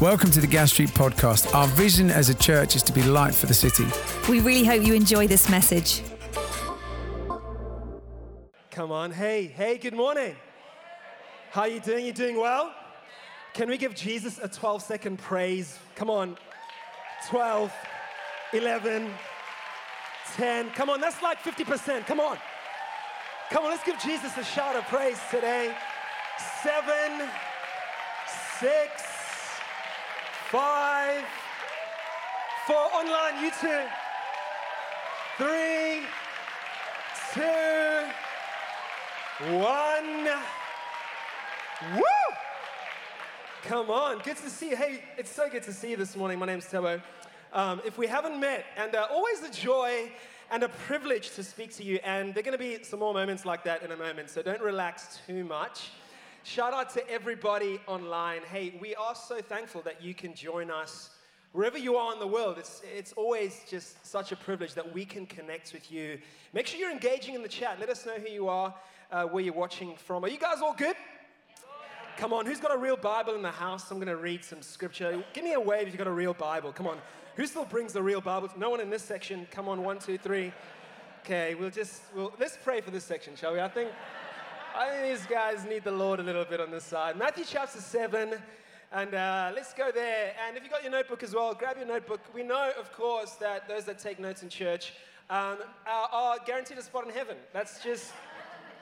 Welcome to the Gas Street Podcast. Our vision as a church is to be light for the city. We really hope you enjoy this message. Come on. Hey, hey, good morning. How are you doing? You doing well? Can we give Jesus a 12 second praise? Come on. 12, 11, 10. Come on, that's like 50%. Come on. Come on, let's give Jesus a shout of praise today. Seven, six, five, four, online, you two, three, two, one. Woo! Come on, good to see you. Hey, it's so good to see you this morning. My name's Tebo. Um, if we haven't met, and uh, always a joy and a privilege to speak to you, and there are going to be some more moments like that in a moment, so don't relax too much. Shout out to everybody online. Hey, we are so thankful that you can join us wherever you are in the world. It's, it's always just such a privilege that we can connect with you. Make sure you're engaging in the chat. Let us know who you are, uh, where you're watching from. Are you guys all good? Come on, who's got a real Bible in the house? I'm going to read some scripture. Give me a wave if you've got a real Bible. Come on. Who still brings the real Bible? No one in this section. Come on, one, two, three. Okay, we'll just, we'll, let's pray for this section, shall we? I think I think these guys need the Lord a little bit on this side. Matthew chapter 7, and uh, let's go there. And if you've got your notebook as well, grab your notebook. We know, of course, that those that take notes in church um, are, are guaranteed a spot in heaven. That's just,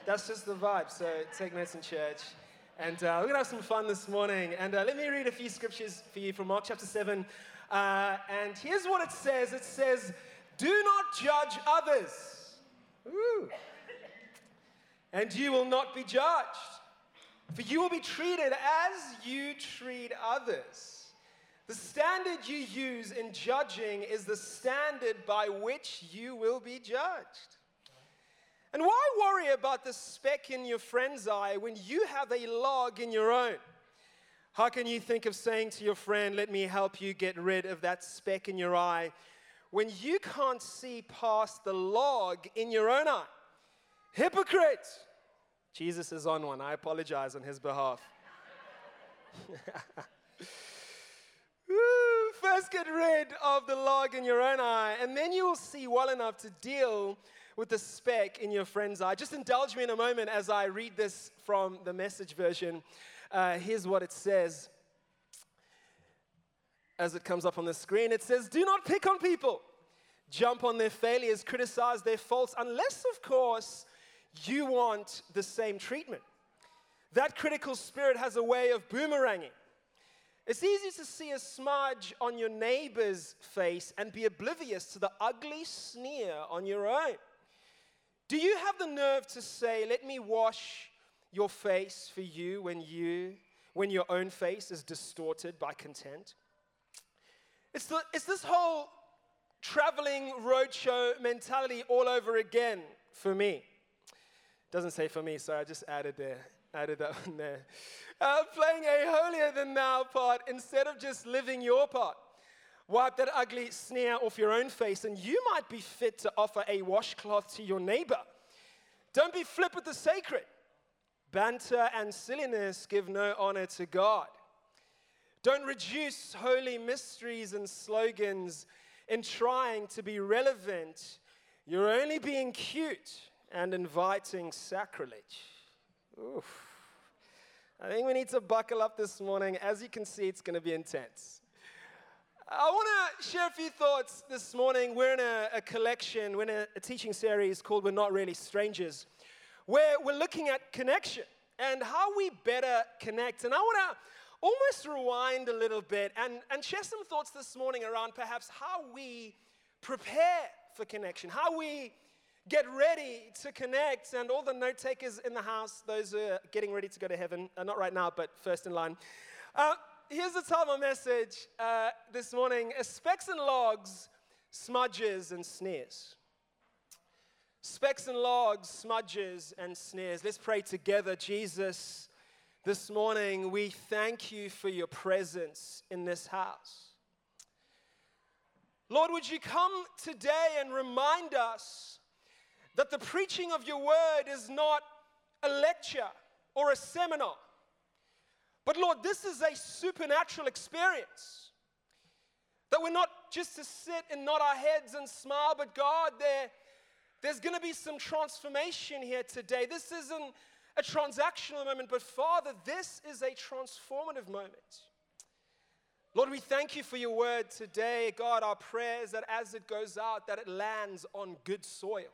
that's just the vibe. So take notes in church. And uh, we're going to have some fun this morning. And uh, let me read a few scriptures for you from Mark chapter 7. Uh, and here's what it says it says, Do not judge others. Ooh and you will not be judged. For you will be treated as you treat others. The standard you use in judging is the standard by which you will be judged. And why worry about the speck in your friend's eye when you have a log in your own? How can you think of saying to your friend, Let me help you get rid of that speck in your eye, when you can't see past the log in your own eye? Hypocrite! Jesus is on one. I apologize on his behalf. First, get rid of the log in your own eye, and then you will see well enough to deal with the speck in your friend's eye. Just indulge me in a moment as I read this from the message version. Uh, here's what it says as it comes up on the screen it says, Do not pick on people, jump on their failures, criticize their faults, unless, of course, you want the same treatment. That critical spirit has a way of boomeranging. It's easy to see a smudge on your neighbor's face and be oblivious to the ugly sneer on your own. Do you have the nerve to say, Let me wash your face for you when you when your own face is distorted by content? It's, the, it's this whole traveling roadshow mentality all over again for me. Doesn't say for me, so I just added there, added that one there. Uh, playing a holier than thou part instead of just living your part. Wipe that ugly sneer off your own face, and you might be fit to offer a washcloth to your neighbor. Don't be flip with the sacred. Banter and silliness give no honor to God. Don't reduce holy mysteries and slogans in trying to be relevant. You're only being cute and inviting sacrilege. Oof. I think we need to buckle up this morning. As you can see, it's going to be intense. I want to share a few thoughts this morning. We're in a, a collection, we're in a, a teaching series called We're Not Really Strangers, where we're looking at connection and how we better connect. And I want to almost rewind a little bit and, and share some thoughts this morning around perhaps how we prepare for connection, how we get ready to connect. And all the note takers in the house, those who are getting ready to go to heaven, uh, not right now, but first in line. Uh, here's the title of my message uh, this morning Specs and Logs, Smudges and Sneers. Specks and logs, smudges and sneers. Let's pray together. Jesus, this morning we thank you for your presence in this house. Lord, would you come today and remind us that the preaching of your word is not a lecture or a seminar, But Lord, this is a supernatural experience. That we're not just to sit and nod our heads and smile, but God, there, there's going to be some transformation here today. This isn't a transactional moment, but Father, this is a transformative moment. Lord, we thank you for your word today. God, our prayer is that as it goes out, that it lands on good soil.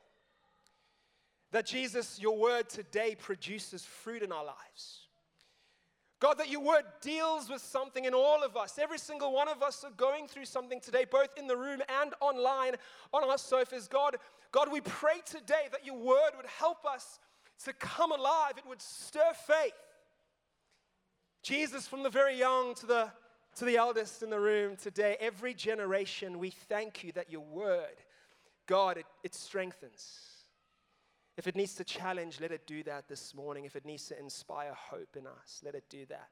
That Jesus, your word today produces fruit in our lives. God, that your word deals with something in all of us. Every single one of us are going through something today, both in the room and online on our sofas. God, God, we pray today that your word would help us to come alive, it would stir faith. Jesus, from the very young to the, to the eldest in the room today, every generation, we thank you that your word, God, it, it strengthens. If it needs to challenge, let it do that this morning. If it needs to inspire hope in us, let it do that.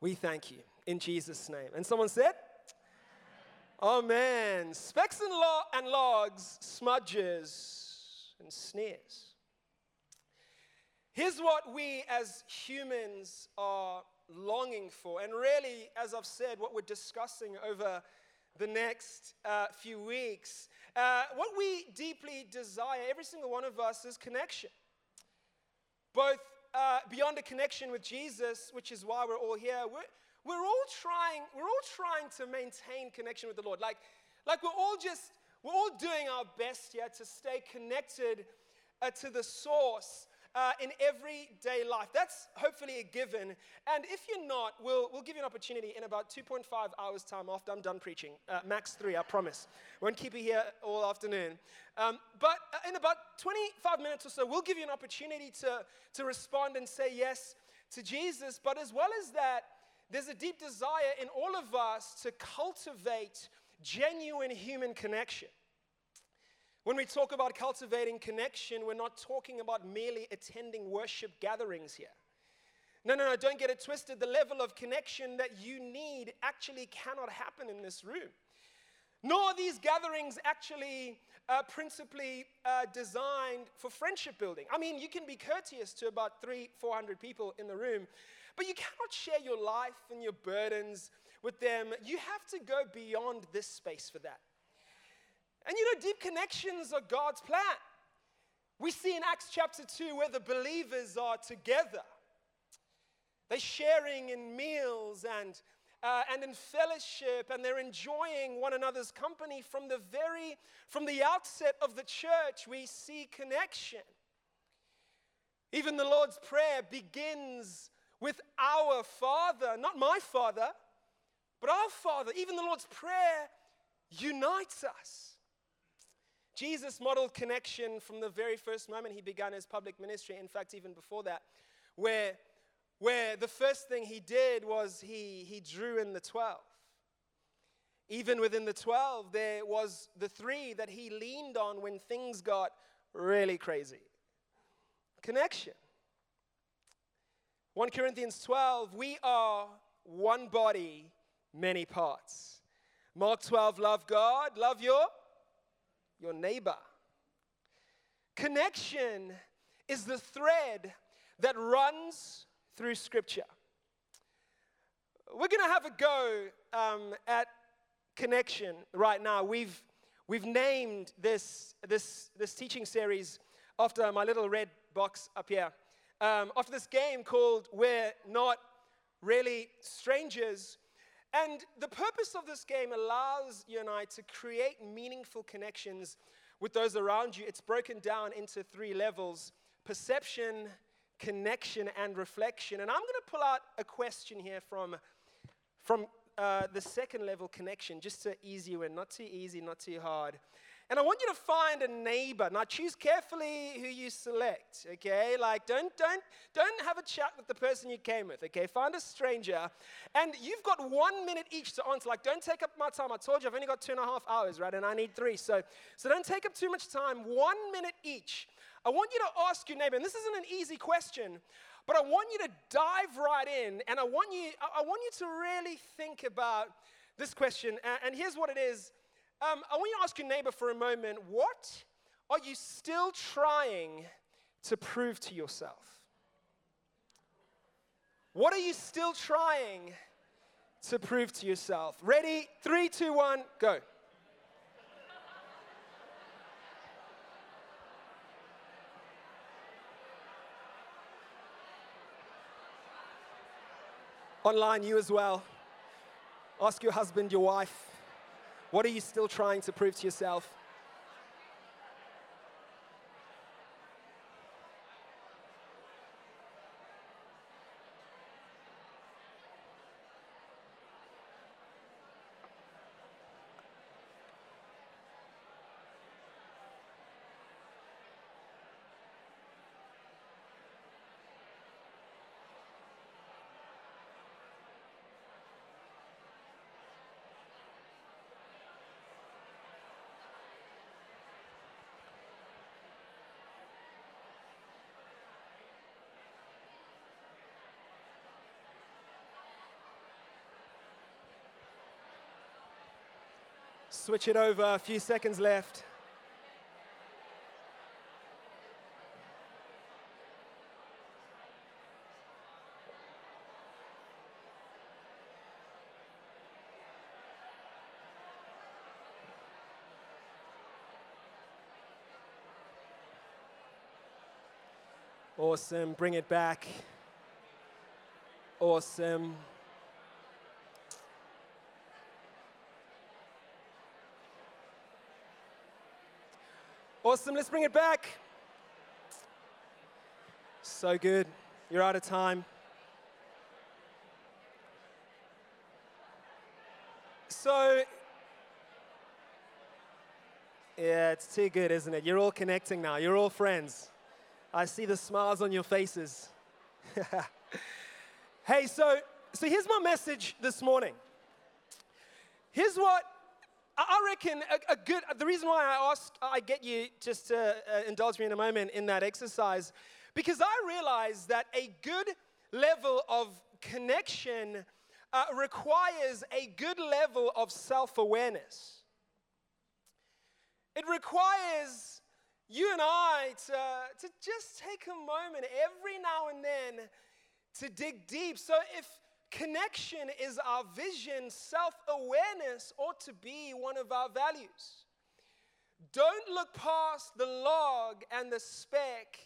We thank you in Jesus' name. And someone said, Amen. man, specks and, lo- and logs, smudges and sneers. Here's what we as humans are longing for. And really, as I've said, what we're discussing over the next uh, few weeks uh, what we deeply desire, every single one of us, is connection. Both uh, beyond a connection with Jesus, which is why we're all here, we're, we're all trying, we're all trying to maintain connection with the Lord. Like, like we're all just, we're all doing our best here to stay connected uh, to the source uh, in everyday life. That's hopefully a given. And if you're not, we'll, we'll give you an opportunity in about 2.5 hours' time after I'm done preaching. Uh, max three, I promise. Won't keep you here all afternoon. Um, but uh, in about 25 minutes or so, we'll give you an opportunity to, to respond and say yes to Jesus. But as well as that, there's a deep desire in all of us to cultivate genuine human connection. When we talk about cultivating connection, we're not talking about merely attending worship gatherings here. No, no, no, don't get it twisted. The level of connection that you need actually cannot happen in this room. Nor are these gatherings actually uh, principally uh, designed for friendship building. I mean, you can be courteous to about three, 400 people in the room, but you cannot share your life and your burdens with them. You have to go beyond this space for that. And you know, deep connections are God's plan. We see in Acts chapter 2 where the believers are together. They're sharing in meals and, uh, and in fellowship, and they're enjoying one another's company. From the very, from the outset of the church, we see connection. Even the Lord's Prayer begins with our Father, not my Father, but our Father. Even the Lord's Prayer unites us. Jesus modeled connection from the very first moment he began his public ministry. In fact, even before that, where, where the first thing he did was he, he drew in the 12. Even within the 12, there was the three that he leaned on when things got really crazy connection. 1 Corinthians 12, we are one body, many parts. Mark 12, love God, love your your neighbor. Connection is the thread that runs through Scripture. We're going to have a go um, at connection right now. We've, we've named this, this, this teaching series after my little red box up here, um, after this game called We're Not Really Strangers. And the purpose of this game allows you and I to create meaningful connections with those around you. It's broken down into three levels perception, connection, and reflection. And I'm going to pull out a question here from, from uh, the second level connection, just to ease you in. Not too easy, not too hard. And I want you to find a neighbor. Now choose carefully who you select, okay? Like don't don't don't have a chat with the person you came with, okay? Find a stranger. And you've got one minute each to answer. Like, don't take up my time. I told you I've only got two and a half hours, right? And I need three. So so don't take up too much time. One minute each. I want you to ask your neighbor, and this isn't an easy question, but I want you to dive right in, and I want you, I want you to really think about this question. And here's what it is um, I want you to ask your neighbor for a moment what are you still trying to prove to yourself? What are you still trying to prove to yourself? Ready? Three, two, one, go. Online, you as well. Ask your husband, your wife, what are you still trying to prove to yourself? Switch it over, a few seconds left. Awesome. Bring it back. Awesome. Awesome. Let's bring it back. So good. You're out of time. So, yeah, it's too good, isn't it? You're all connecting now. You're all friends. I see the smiles on your faces. hey, so, so here's my message this morning. Here's what I reckon a, a, good, the reason why I ask, I get you just to uh, indulge me in a moment in that exercise, because I realize that a good level of connection uh, requires a good level of self awareness. It requires you and I to, to just take a moment every now and then to dig deep. So if Connection is our vision. Self awareness ought to be one of our values. Don't look past the log and the speck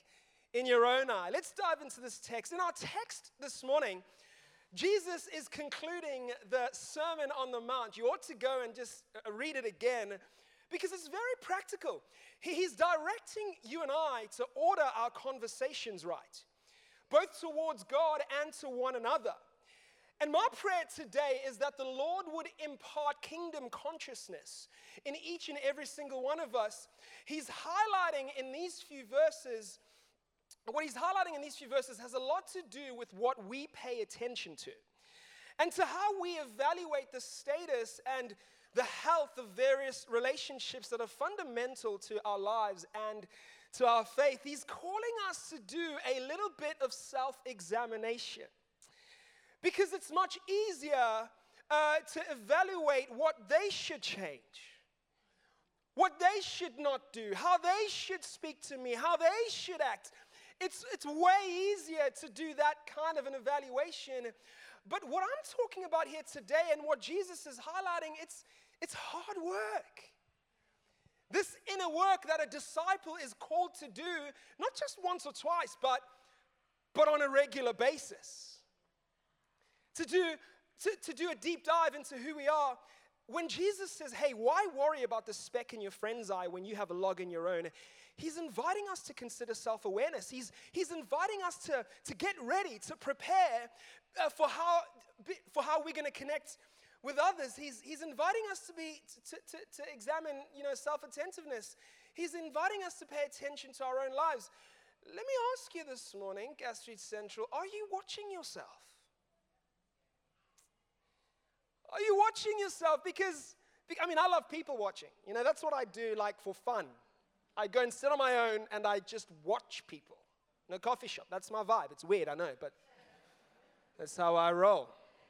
in your own eye. Let's dive into this text. In our text this morning, Jesus is concluding the Sermon on the Mount. You ought to go and just uh, read it again because it's very practical. He's directing you and I to order our conversations right, both towards God and to one another. And my prayer today is that the Lord would impart kingdom consciousness in each and every single one of us. He's highlighting in these few verses, what he's highlighting in these few verses has a lot to do with what we pay attention to and to how we evaluate the status and the health of various relationships that are fundamental to our lives and to our faith. He's calling us to do a little bit of self examination. Because it's much easier uh, to evaluate what they should change, what they should not do, how they should speak to me, how they should act. It's, it's way easier to do that kind of an evaluation. But what I'm talking about here today and what Jesus is highlighting, it's, it's hard work. This inner work that a disciple is called to do, not just once or twice, but, but on a regular basis to do, to, to do a deep dive into who we are. When Jesus says, hey, why worry about the speck in your friend's eye when you have a log in your own? He's inviting us to consider self awareness. He's, he's inviting us to, to get ready, to prepare uh, for, how, for how we're going to connect with others. He's, he's inviting us to, be, to, to, to examine you know, self attentiveness. He's inviting us to pay attention to our own lives. Let me ask you this morning, Gas Street Central, are you watching yourself? Are you watching yourself? Because, I mean, I love people watching. You know, that's what I do, like for fun. I go and sit on my own and I just watch people. in a coffee shop. That's my vibe. It's weird, I know, but that's how I roll.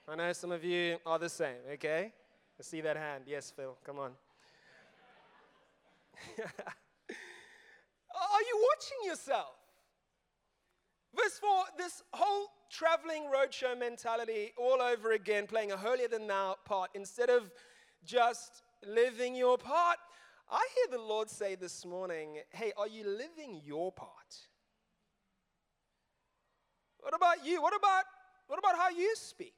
I know some of you are the same, okay? I see that hand. Yes, Phil, come on. are you watching yourself? Verse 4 this whole traveling roadshow mentality all over again, playing a holier than thou part instead of just living your part. I hear the Lord say this morning, hey, are you living your part? What about you? What about, what about how you speak?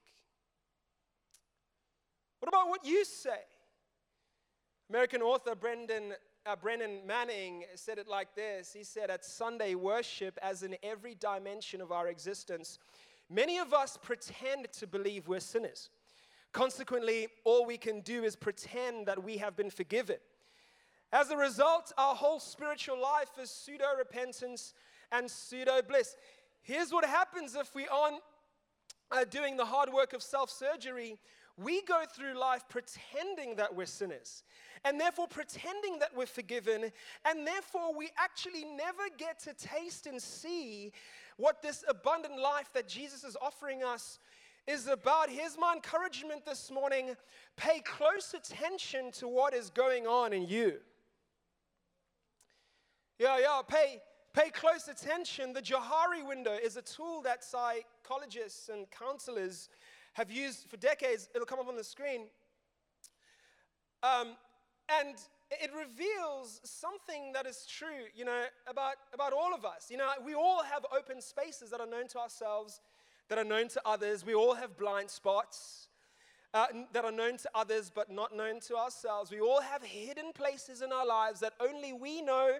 What about what you say? American author Brendan, uh, Brennan Manning said it like this He said, At Sunday worship, as in every dimension of our existence, many of us pretend to believe we're sinners. Consequently, all we can do is pretend that we have been forgiven. As a result, our whole spiritual life is pseudo repentance and pseudo bliss. Here's what happens if we aren't uh, doing the hard work of self surgery. We go through life pretending that we're sinners, and therefore pretending that we're forgiven, and therefore we actually never get to taste and see what this abundant life that Jesus is offering us is about. Here's my encouragement this morning pay close attention to what is going on in you. Yeah, yeah, pay, pay close attention. The Johari window is a tool that psychologists and counselors have used for decades. It'll come up on the screen. Um, and it reveals something that is true, you know, about, about all of us. You know, we all have open spaces that are known to ourselves, that are known to others. We all have blind spots uh, that are known to others, but not known to ourselves. We all have hidden places in our lives that only we know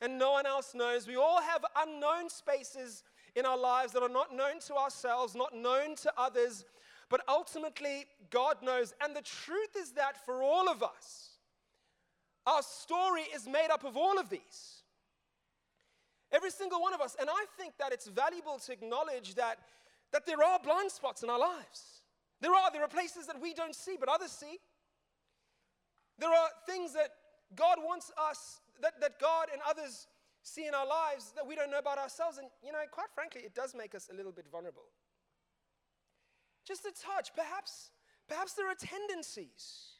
and no one else knows. We all have unknown spaces in our lives that are not known to ourselves, not known to others, but ultimately God knows. And the truth is that for all of us, our story is made up of all of these. Every single one of us. And I think that it's valuable to acknowledge that, that there are blind spots in our lives. There are. There are places that we don't see, but others see. There are things that God wants us that, that God and others see in our lives that we don't know about ourselves. And, you know, quite frankly, it does make us a little bit vulnerable. Just a touch. Perhaps, perhaps there are tendencies,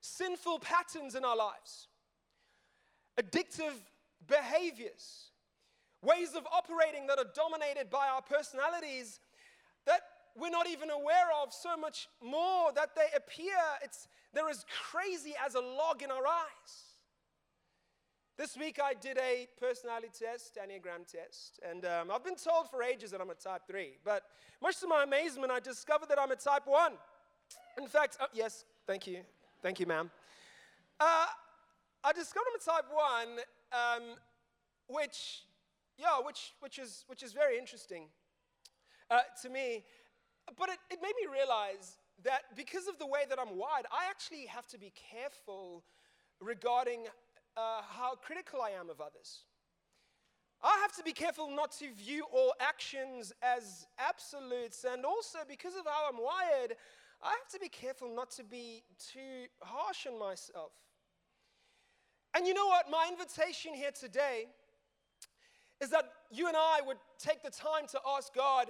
sinful patterns in our lives, addictive behaviors, ways of operating that are dominated by our personalities that we're not even aware of so much more that they appear it's they're as crazy as a log in our eyes this week I did a personality test, Enneagram test, and um, I've been told for ages that I'm a type 3, but much to my amazement, I discovered that I'm a type 1. In fact, uh, yes, thank you. Thank you, ma'am. Uh, I discovered I'm a type 1, um, which, yeah, which, which, is, which is very interesting uh, to me. But it, it made me realize that because of the way that I'm wired, I actually have to be careful regarding uh, how critical I am of others. I have to be careful not to view all actions as absolutes, and also because of how I'm wired, I have to be careful not to be too harsh on myself. And you know what? My invitation here today is that you and I would take the time to ask God,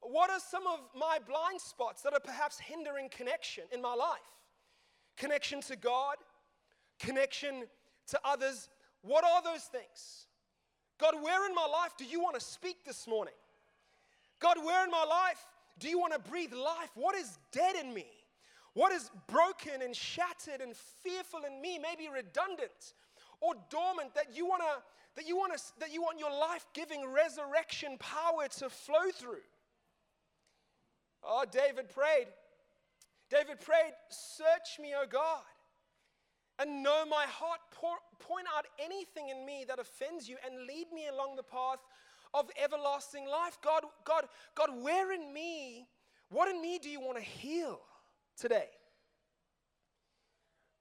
what are some of my blind spots that are perhaps hindering connection in my life? Connection to God, connection to others. What are those things? God, where in my life do you want to speak this morning? God, where in my life do you want to breathe life? What is dead in me? What is broken and shattered and fearful in me, maybe redundant or dormant that you want to that you want to that you want your life-giving resurrection power to flow through? Oh, David prayed. David prayed, "Search me, O God, and know my heart. Pour, point out anything in me that offends you and lead me along the path of everlasting life. God, God, God, where in me, what in me do you want to heal today?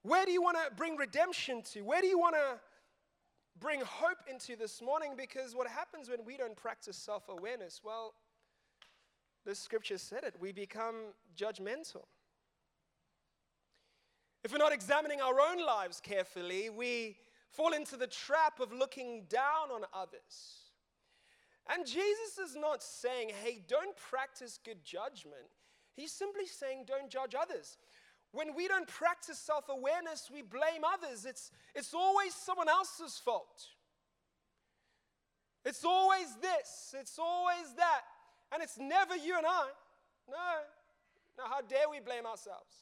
Where do you want to bring redemption to? Where do you want to bring hope into this morning? Because what happens when we don't practice self awareness? Well, the scripture said it. We become judgmental. If we're not examining our own lives carefully, we fall into the trap of looking down on others. And Jesus is not saying, hey, don't practice good judgment. He's simply saying, don't judge others. When we don't practice self awareness, we blame others. It's, it's always someone else's fault. It's always this, it's always that. And it's never you and I. No. No, how dare we blame ourselves?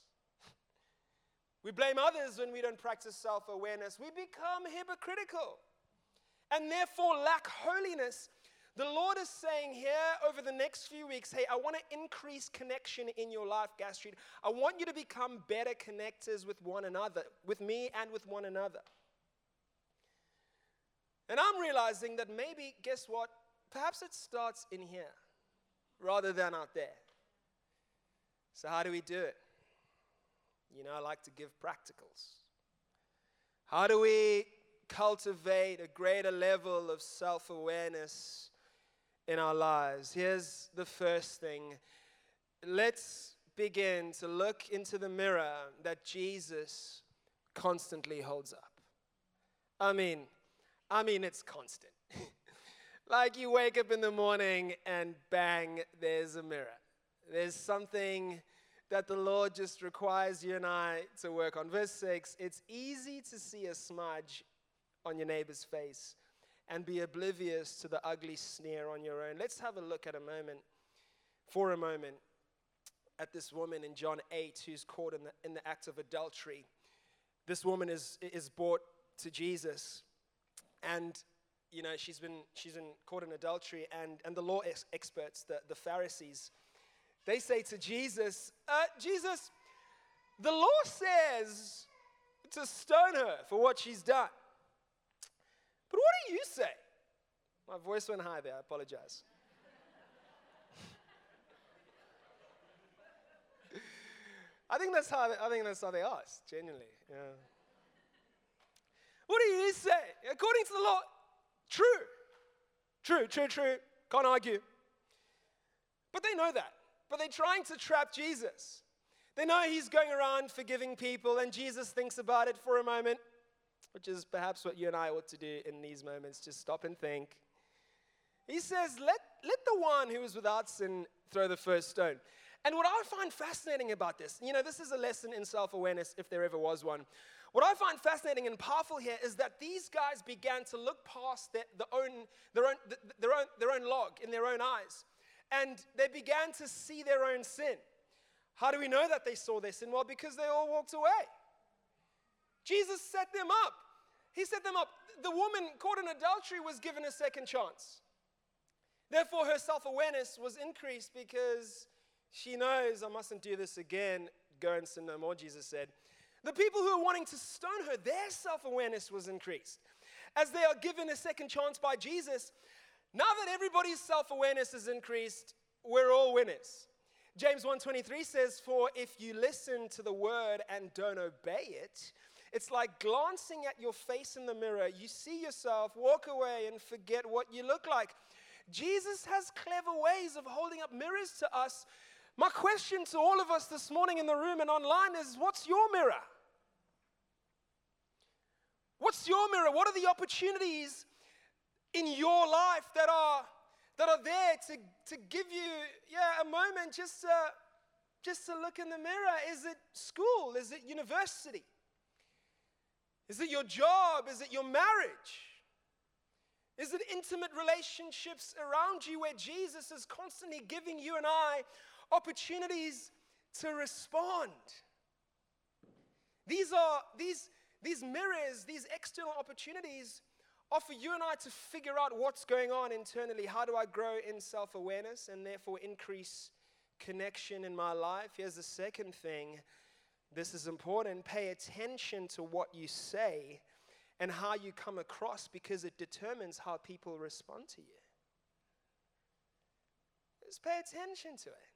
We blame others when we don't practice self awareness. We become hypocritical and therefore lack holiness. The Lord is saying here over the next few weeks hey, I want to increase connection in your life, Gas I want you to become better connectors with one another, with me and with one another. And I'm realizing that maybe, guess what? Perhaps it starts in here rather than out there. So, how do we do it? You know, I like to give practicals. How do we cultivate a greater level of self awareness in our lives? Here's the first thing let's begin to look into the mirror that Jesus constantly holds up. I mean, I mean, it's constant. like you wake up in the morning and bang, there's a mirror. There's something that the Lord just requires you and I to work on. Verse 6 it's easy to see a smudge on your neighbor's face and be oblivious to the ugly sneer on your own. Let's have a look at a moment, for a moment, at this woman in John 8 who's caught in the, in the act of adultery. This woman is, is brought to Jesus, and you know she's been she's been caught in adultery, and, and the law ex- experts, the, the Pharisees, they say to Jesus, uh, Jesus, the law says to stone her for what she's done. But what do you say? My voice went high there, I apologize. I think that's how they, I think that's how they asked, genuinely. Yeah. What do you say? According to the law, true. True, true, true. Can't argue. But they know that but they're trying to trap Jesus. They know he's going around forgiving people, and Jesus thinks about it for a moment, which is perhaps what you and I ought to do in these moments just stop and think. He says, Let, let the one who is without sin throw the first stone. And what I find fascinating about this, you know, this is a lesson in self awareness if there ever was one. What I find fascinating and powerful here is that these guys began to look past their, the own, their, own, their, own, their own log in their own eyes and they began to see their own sin. How do we know that they saw their sin? Well, because they all walked away. Jesus set them up. He set them up. The woman caught in adultery was given a second chance. Therefore, her self awareness was increased because she knows, I mustn't do this again. Go and sin no more, Jesus said. The people who are wanting to stone her, their self awareness was increased. As they are given a second chance by Jesus, now that everybody's self-awareness is increased, we're all winners. James 1:23 says, "For if you listen to the word and don't obey it, it's like glancing at your face in the mirror. You see yourself, walk away and forget what you look like." Jesus has clever ways of holding up mirrors to us. My question to all of us this morning in the room and online is what's your mirror? What's your mirror? What are the opportunities in your life that are that are there to, to give you yeah a moment just to, just to look in the mirror. Is it school? Is it university? Is it your job? Is it your marriage? Is it intimate relationships around you where jesus is constantly giving you and i opportunities to respond? These are these these mirrors these external opportunities are for you and I to figure out what's going on internally. How do I grow in self awareness and therefore increase connection in my life? Here's the second thing this is important. Pay attention to what you say and how you come across because it determines how people respond to you. Just pay attention to it.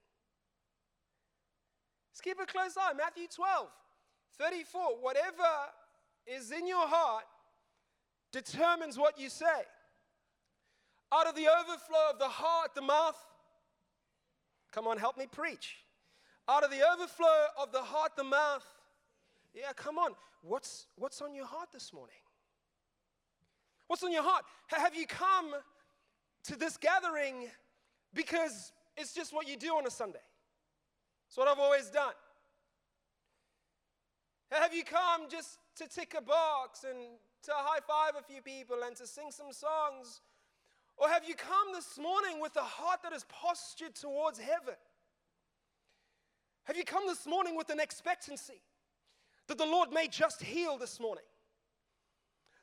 Just keep a close eye. Matthew 12, 34. Whatever is in your heart, determines what you say. Out of the overflow of the heart, the mouth. Come on, help me preach. Out of the overflow of the heart, the mouth. Yeah, come on. What's, what's on your heart this morning? What's on your heart? Have you come to this gathering because it's just what you do on a Sunday? It's what I've always done. Have you come just to tick a box and to high five a few people and to sing some songs? Or have you come this morning with a heart that is postured towards heaven? Have you come this morning with an expectancy that the Lord may just heal this morning?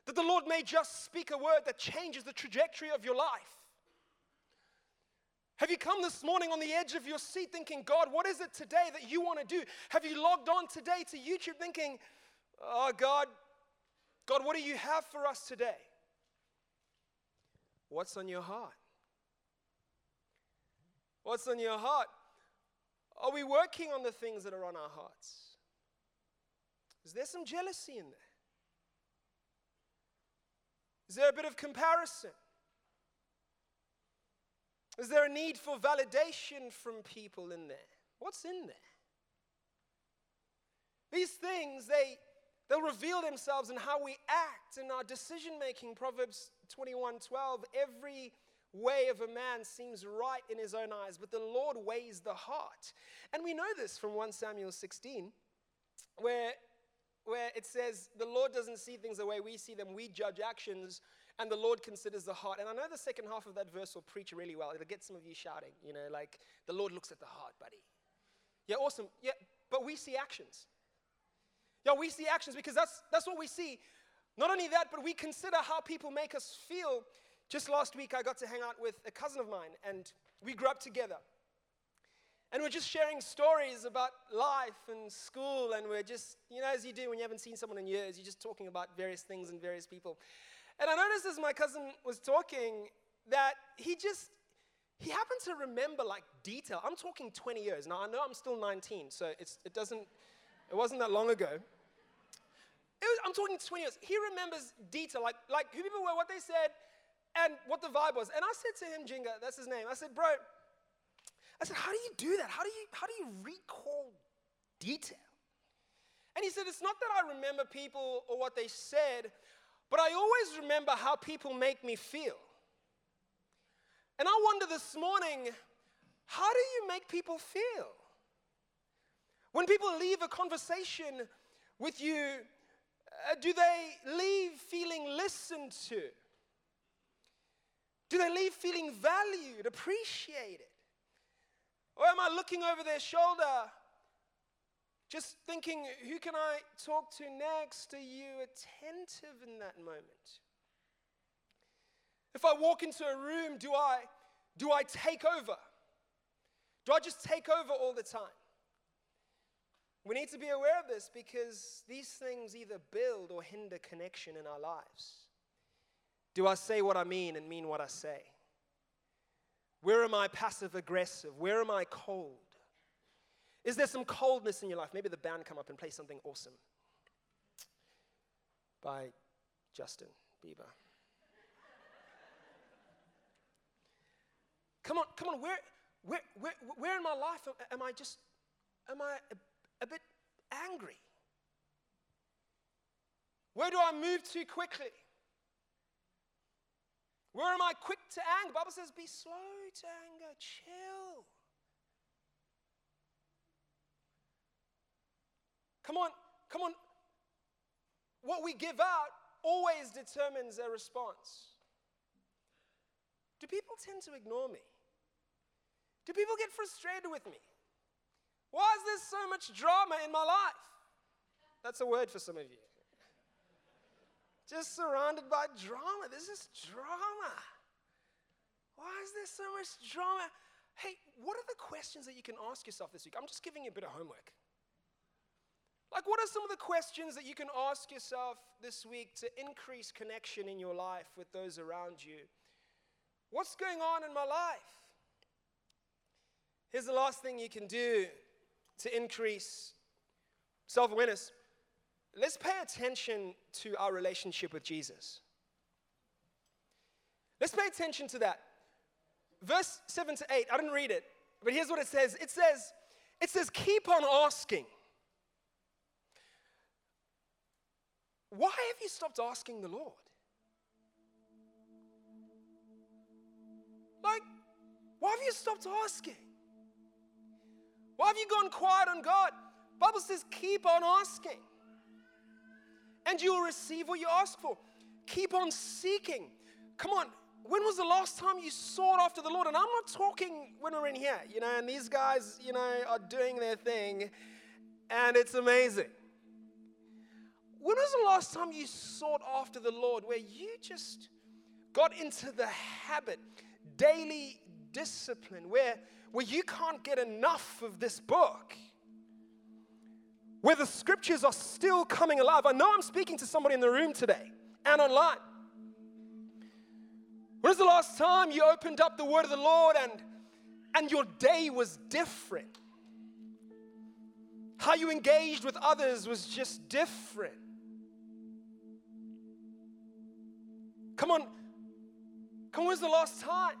That the Lord may just speak a word that changes the trajectory of your life? Have you come this morning on the edge of your seat thinking, God, what is it today that you want to do? Have you logged on today to YouTube thinking, oh, God, God, what do you have for us today? What's on your heart? What's on your heart? Are we working on the things that are on our hearts? Is there some jealousy in there? Is there a bit of comparison? Is there a need for validation from people in there? What's in there? These things, they, they'll reveal themselves in how we act in our decision making. Proverbs 21 12, every way of a man seems right in his own eyes, but the Lord weighs the heart. And we know this from 1 Samuel 16, where, where it says, The Lord doesn't see things the way we see them, we judge actions and the Lord considers the heart. And I know the second half of that verse will preach really well. It'll get some of you shouting, you know, like, the Lord looks at the heart, buddy. Yeah, awesome. Yeah, but we see actions. Yeah, we see actions because that's, that's what we see. Not only that, but we consider how people make us feel. Just last week, I got to hang out with a cousin of mine, and we grew up together. And we're just sharing stories about life and school, and we're just, you know, as you do when you haven't seen someone in years, you're just talking about various things and various people. And I noticed as my cousin was talking that he just, he happened to remember like detail. I'm talking 20 years. Now I know I'm still 19, so it's, it doesn't, it wasn't that long ago. Was, I'm talking 20 years. He remembers detail, like, like who people were, what they said, and what the vibe was. And I said to him, Jinga, that's his name. I said, bro, I said, how do you do that? How do you, how do you recall detail? And he said, it's not that I remember people or what they said, but I always remember how people make me feel. And I wonder this morning how do you make people feel? When people leave a conversation with you, uh, do they leave feeling listened to? Do they leave feeling valued, appreciated? Or am I looking over their shoulder just thinking, who can I talk to next? Are you attentive in that moment? If I walk into a room, do I, do I take over? Do I just take over all the time? We need to be aware of this because these things either build or hinder connection in our lives. Do I say what I mean and mean what I say? Where am I passive aggressive? Where am I cold? Is there some coldness in your life? Maybe the band come up and play something awesome by Justin Bieber. come on, come on, where, where, where, where in my life am I just, am I a, bit angry? Where do I move too quickly? Where am I quick to anger? The Bible says, be slow to anger, chill. Come on, come on. What we give out always determines their response. Do people tend to ignore me? Do people get frustrated with me? Why is there so much drama in my life? That's a word for some of you. Just surrounded by drama. This is drama. Why is there so much drama? Hey, what are the questions that you can ask yourself this week? I'm just giving you a bit of homework. Like, what are some of the questions that you can ask yourself this week to increase connection in your life with those around you? What's going on in my life? Here's the last thing you can do to increase self awareness. Let's pay attention to our relationship with Jesus. Let's pay attention to that. Verse 7 to 8, I didn't read it, but here's what it says. It says, it says, keep on asking. Why have you stopped asking the Lord? Like, why have you stopped asking? Why have you gone quiet on God? Bible says keep on asking. And you will receive what you ask for. Keep on seeking. Come on, when was the last time you sought after the Lord? And I'm not talking when we're in here, you know, and these guys, you know, are doing their thing, and it's amazing. When was the last time you sought after the Lord where you just got into the habit, daily discipline, where, where you can't get enough of this book? Where the scriptures are still coming alive. I know I'm speaking to somebody in the room today and online. When was the last time you opened up the word of the Lord and, and your day was different? How you engaged with others was just different. Come on. Come on, the last time?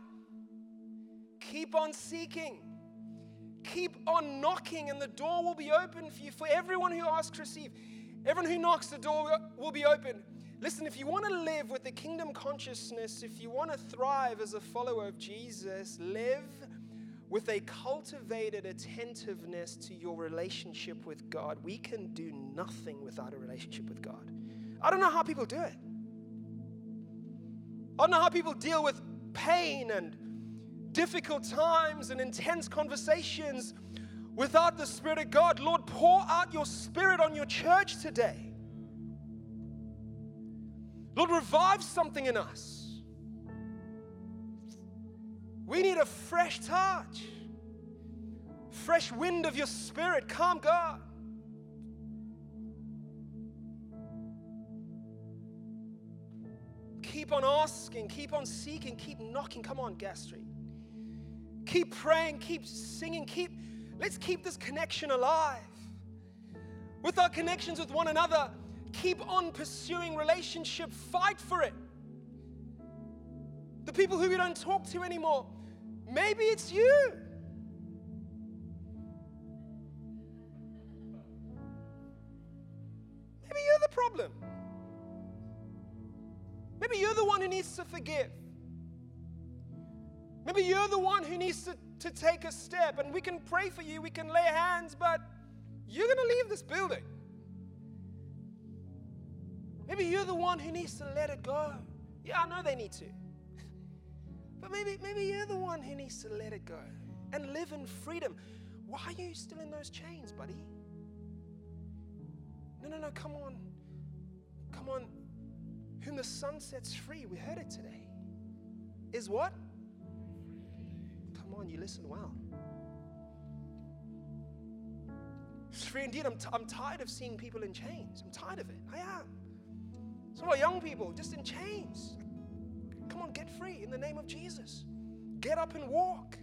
Keep on seeking. Keep on knocking, and the door will be open for you. For everyone who asks, receive. Everyone who knocks, the door will be open. Listen, if you want to live with the kingdom consciousness, if you want to thrive as a follower of Jesus, live with a cultivated attentiveness to your relationship with God. We can do nothing without a relationship with God. I don't know how people do it. I don't know how people deal with pain and difficult times and intense conversations without the Spirit of God. Lord, pour out your Spirit on your church today. Lord, revive something in us. We need a fresh touch, fresh wind of your Spirit. Come, God. Keep on asking, keep on seeking, keep knocking. Come on, Gas Street. Keep praying, keep singing, keep let's keep this connection alive. With our connections with one another, keep on pursuing relationship, fight for it. The people who we don't talk to anymore, maybe it's you. Maybe you're the problem. Maybe you're the one who needs to forgive. Maybe you're the one who needs to, to take a step, and we can pray for you, we can lay hands, but you're going to leave this building. Maybe you're the one who needs to let it go. Yeah, I know they need to. But maybe, maybe you're the one who needs to let it go and live in freedom. Why are you still in those chains, buddy? No, no, no, come on. Come on. Whom the Son sets free, we heard it today, is what? Come on, you listen well. Free indeed. I'm, t- I'm tired of seeing people in chains. I'm tired of it. I am. Some of our young people just in chains. Come on, get free in the name of Jesus. Get up and walk.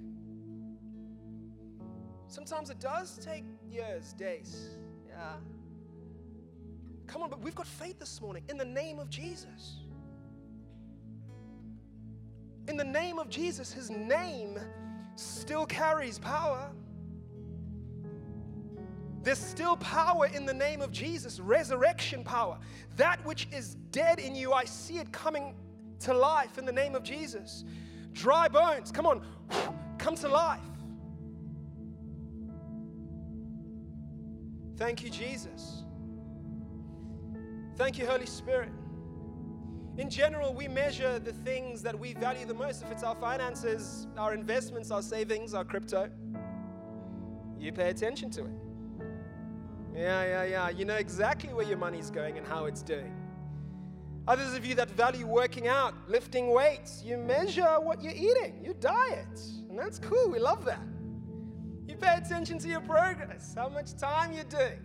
Sometimes it does take years, days. Yeah. Come on, but we've got faith this morning in the name of Jesus. In the name of Jesus, his name still carries power. There's still power in the name of Jesus, resurrection power. That which is dead in you, I see it coming to life in the name of Jesus. Dry bones, come on, come to life. Thank you, Jesus. Thank you, Holy Spirit. In general, we measure the things that we value the most. If it's our finances, our investments, our savings, our crypto, you pay attention to it. Yeah, yeah, yeah. You know exactly where your money's going and how it's doing. Others of you that value working out, lifting weights, you measure what you're eating, your diet. And that's cool. We love that. You pay attention to your progress, how much time you're doing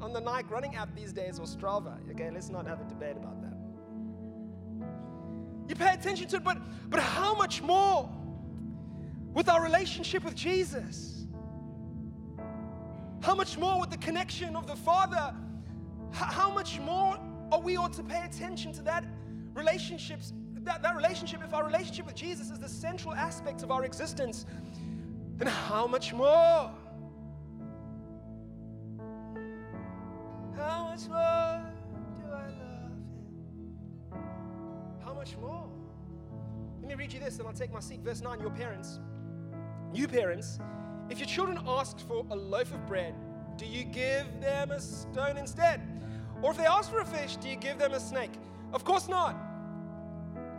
on the Nike running app these days or Strava. Okay, let's not have a debate about that. You pay attention to it, but, but how much more with our relationship with Jesus? How much more with the connection of the Father? How much more are we ought to pay attention to that relationships, that, that relationship, if our relationship with Jesus is the central aspect of our existence, then how much more? How much more much more? Let me read you this and I'll take my seat. Verse 9 Your parents, you parents, if your children ask for a loaf of bread, do you give them a stone instead? Or if they ask for a fish, do you give them a snake? Of course not.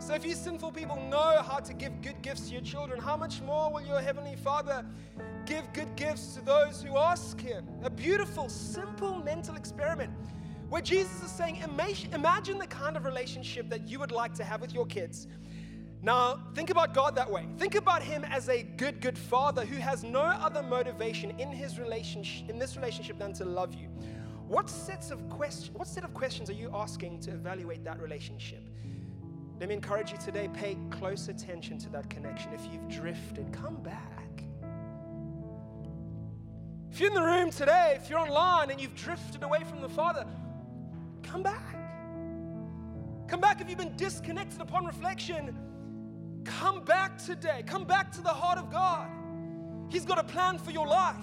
So if you sinful people know how to give good gifts to your children, how much more will your Heavenly Father give good gifts to those who ask Him? A beautiful, simple mental experiment where Jesus is saying, Imagine the kind of relationship that you would like to have with your kids. Now, think about God that way. Think about Him as a good, good Father who has no other motivation in His relationship, in this relationship, than to love you. What sets of question, what set of questions are you asking to evaluate that relationship? Let me encourage you today, pay close attention to that connection. If you've drifted, come back. If you're in the room today, if you're online and you've drifted away from the Father, come back. Come back if you've been disconnected upon reflection. Come back today. Come back to the heart of God. He's got a plan for your life,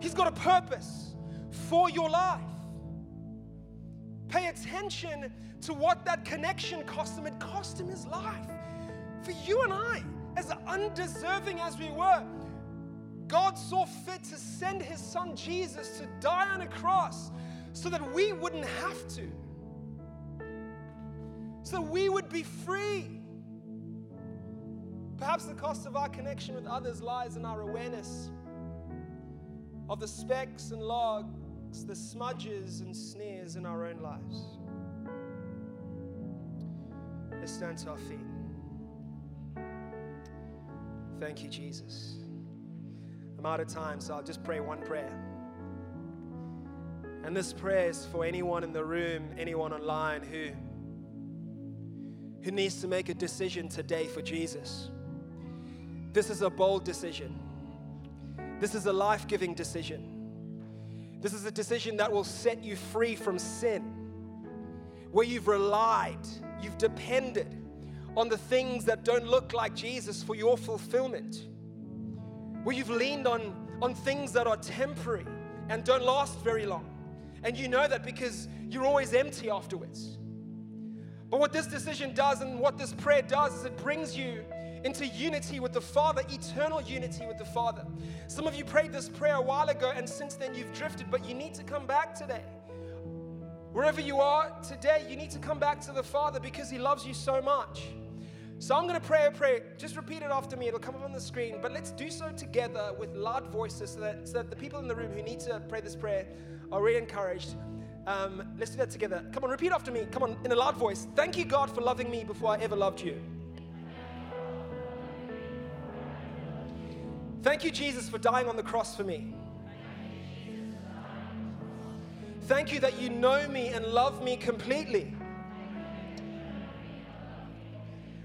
He's got a purpose for your life. Pay attention to what that connection cost him. It cost him his life. For you and I, as undeserving as we were, God saw fit to send his son Jesus to die on a cross so that we wouldn't have to, so we would be free. Perhaps the cost of our connection with others lies in our awareness of the specks and logs, the smudges and sneers in our own lives. Let's stand to our feet. Thank you, Jesus. I'm out of time, so I'll just pray one prayer. And this prayer is for anyone in the room, anyone online who, who needs to make a decision today for Jesus. This is a bold decision. This is a life giving decision. This is a decision that will set you free from sin, where you've relied You've depended on the things that don't look like Jesus for your fulfillment. Where you've leaned on, on things that are temporary and don't last very long. And you know that because you're always empty afterwards. But what this decision does and what this prayer does is it brings you into unity with the Father, eternal unity with the Father. Some of you prayed this prayer a while ago, and since then you've drifted, but you need to come back today. Wherever you are today, you need to come back to the Father because He loves you so much. So I'm going to pray a prayer. Just repeat it after me. It'll come up on the screen. But let's do so together with loud voices so that, so that the people in the room who need to pray this prayer are really encouraged. Um, let's do that together. Come on, repeat after me. Come on, in a loud voice. Thank you, God, for loving me before I ever loved you. Thank you, Jesus, for dying on the cross for me. Thank you that you know me and love me completely.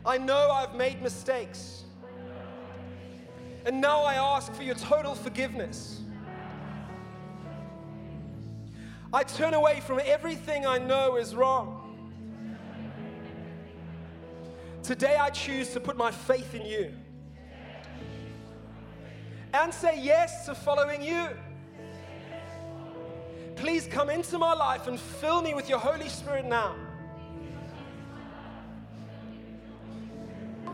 I know I've made mistakes. And now I ask for your total forgiveness. I turn away from everything I know is wrong. Today I choose to put my faith in you and say yes to following you. Please come into my life and fill me with your Holy Spirit now.